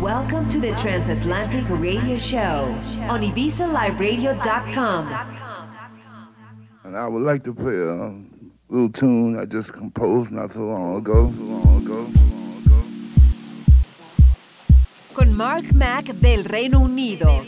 Welcome to the Transatlantic Radio Show on IbizaLiveRadio.com. And I would like to play a little tune I just composed not so long ago. So long ago. Con Mark Mac del Reino Unido.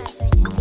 happening.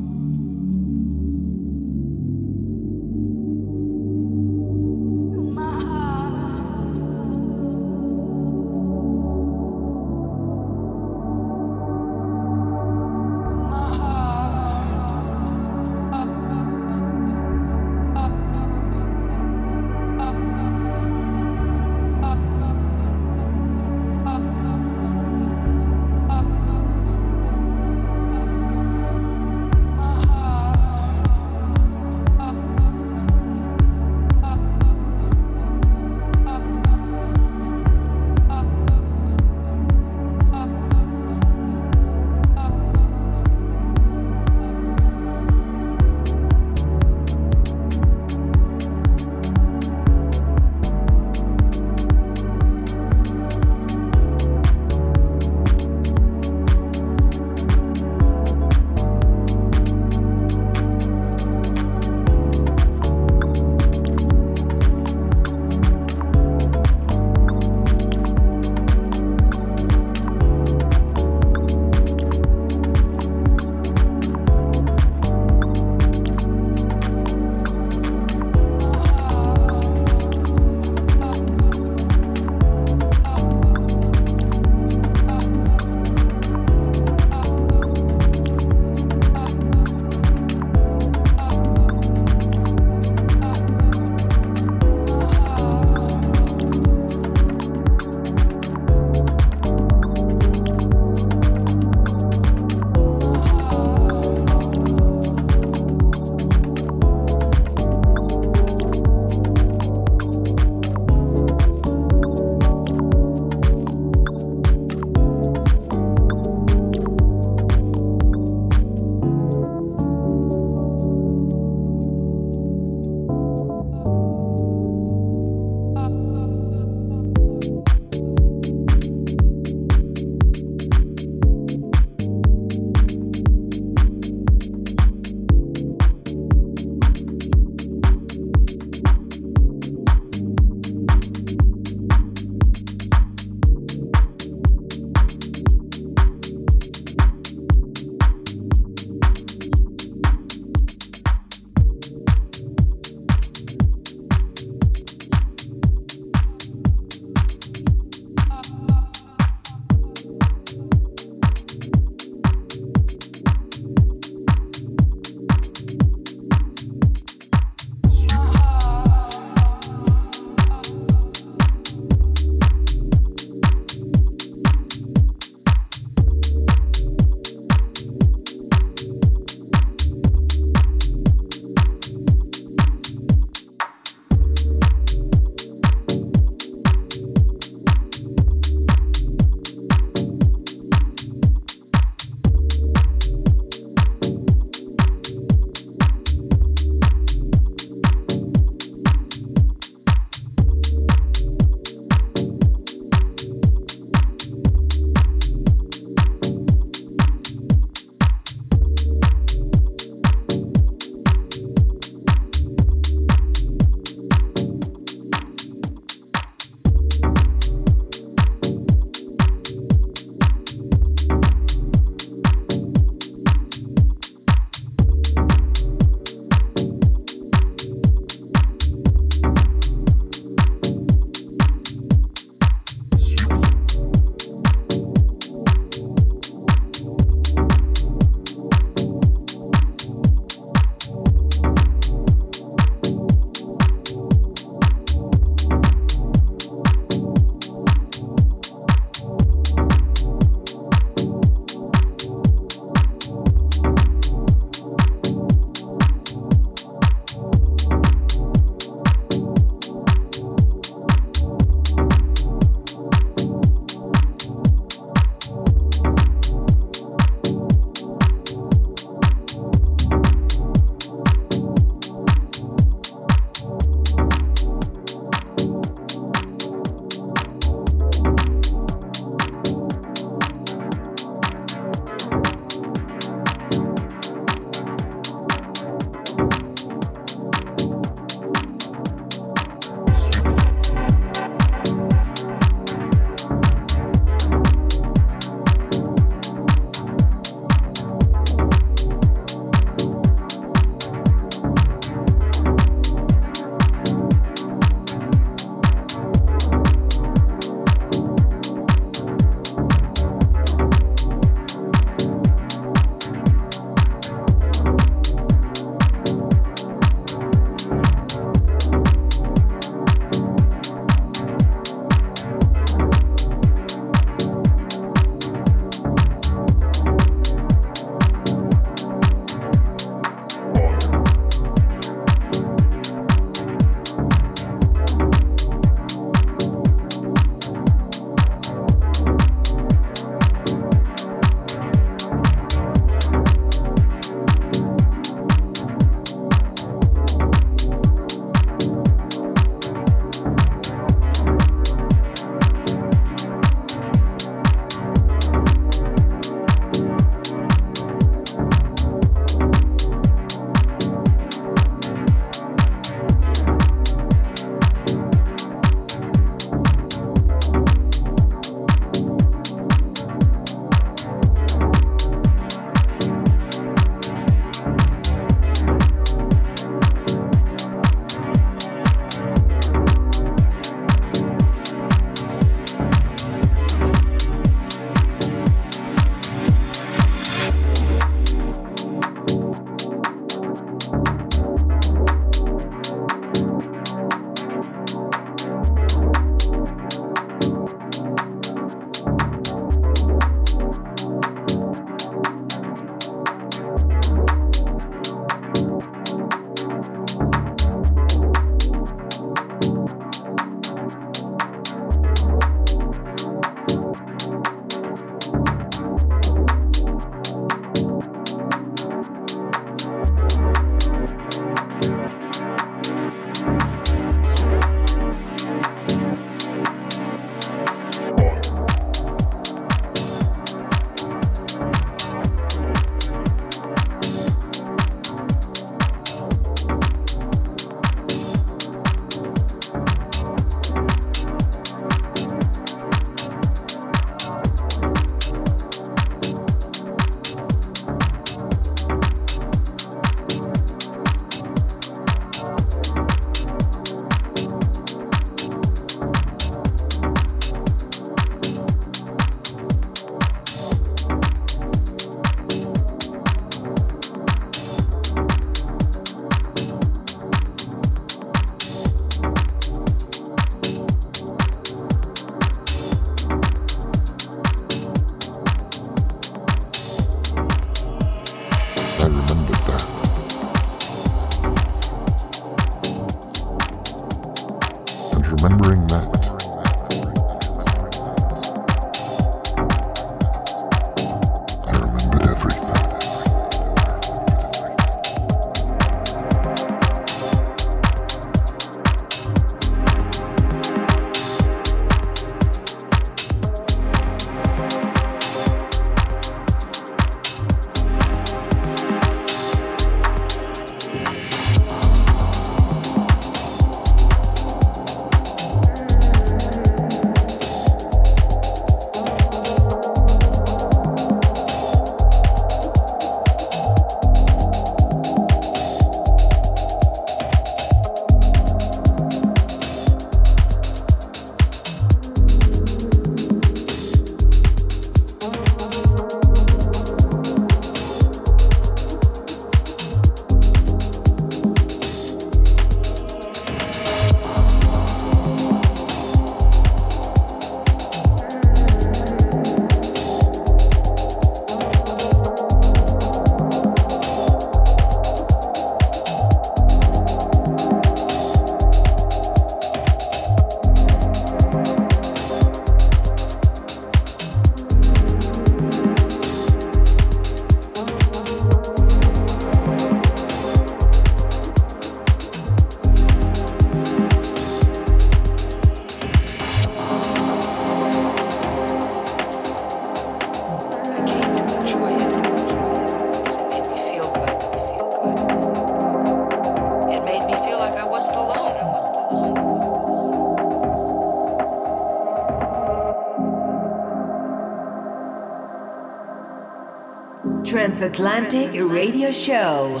Transatlantic Radio Show.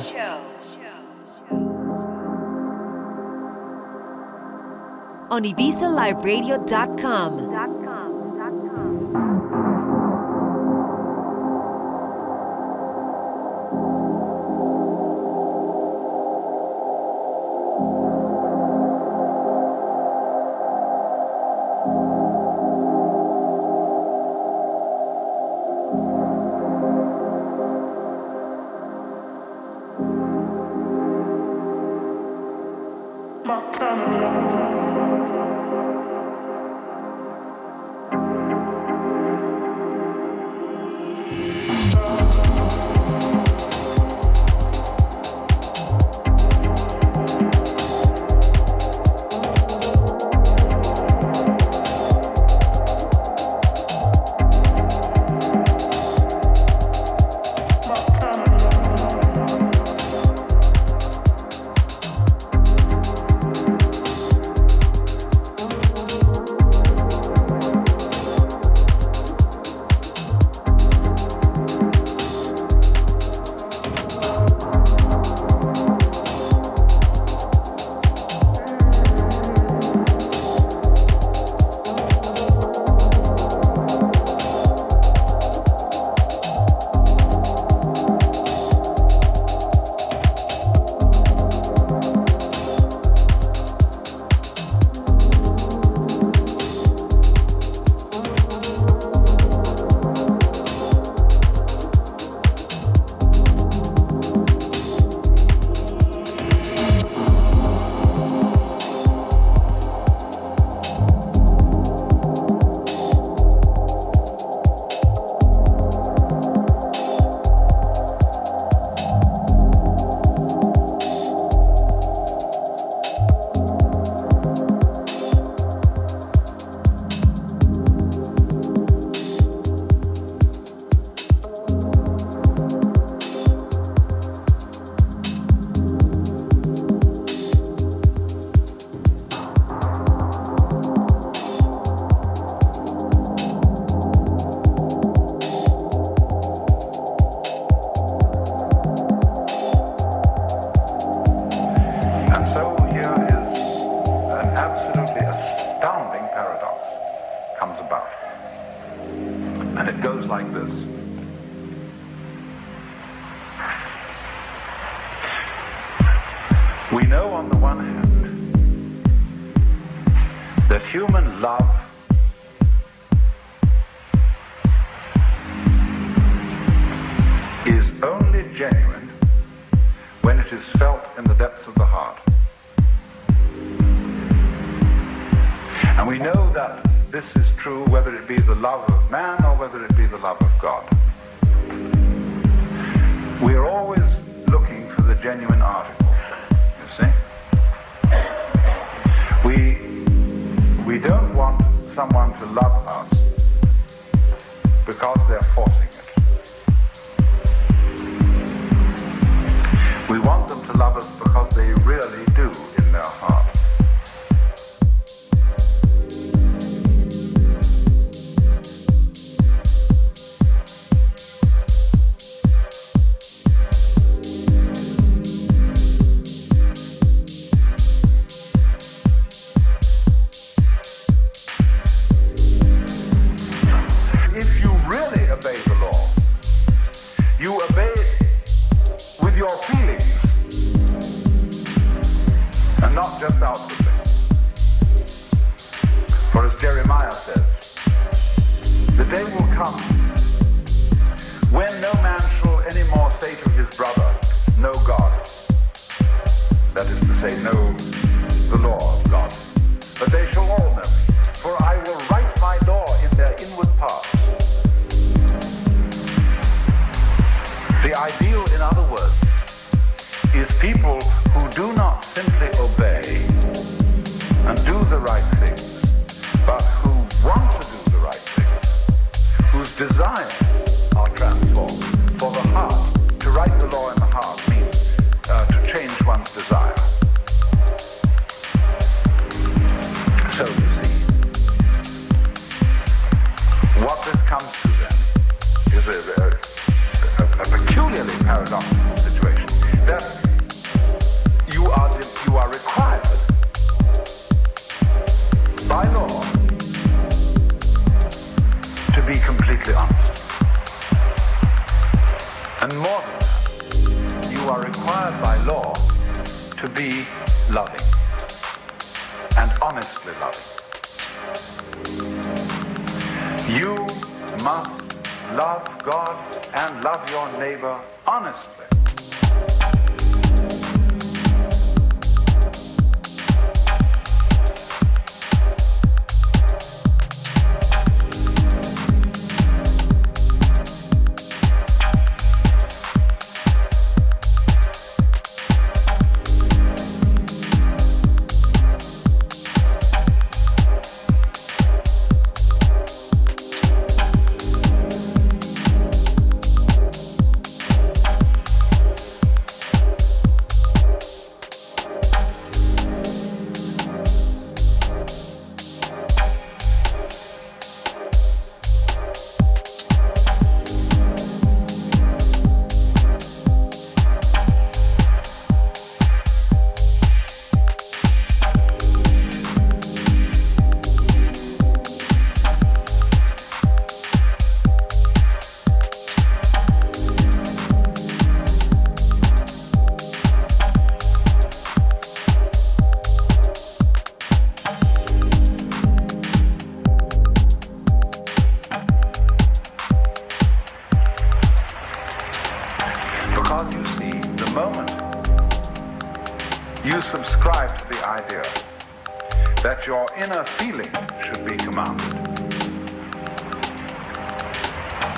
On IbizaLiveRadio.com. comes that this is true whether it be the love of peculiar inner feeling should be commanded.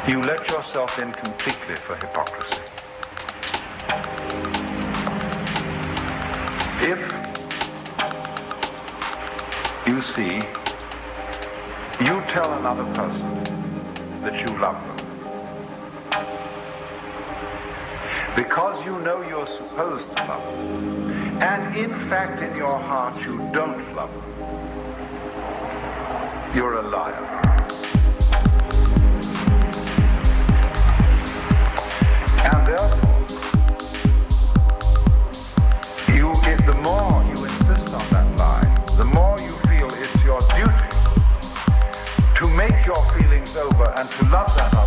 You let yourself in completely for hypocrisy. If you see, you tell another person that you love them. Because you know you're supposed to love them, and in fact in your heart you don't love them you're a liar. And therefore, you, if the more you insist on that lie, the more you feel it's your duty to make your feelings over and to love that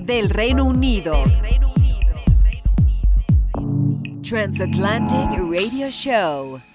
Del Reino Unido. Transatlantic Radio Show.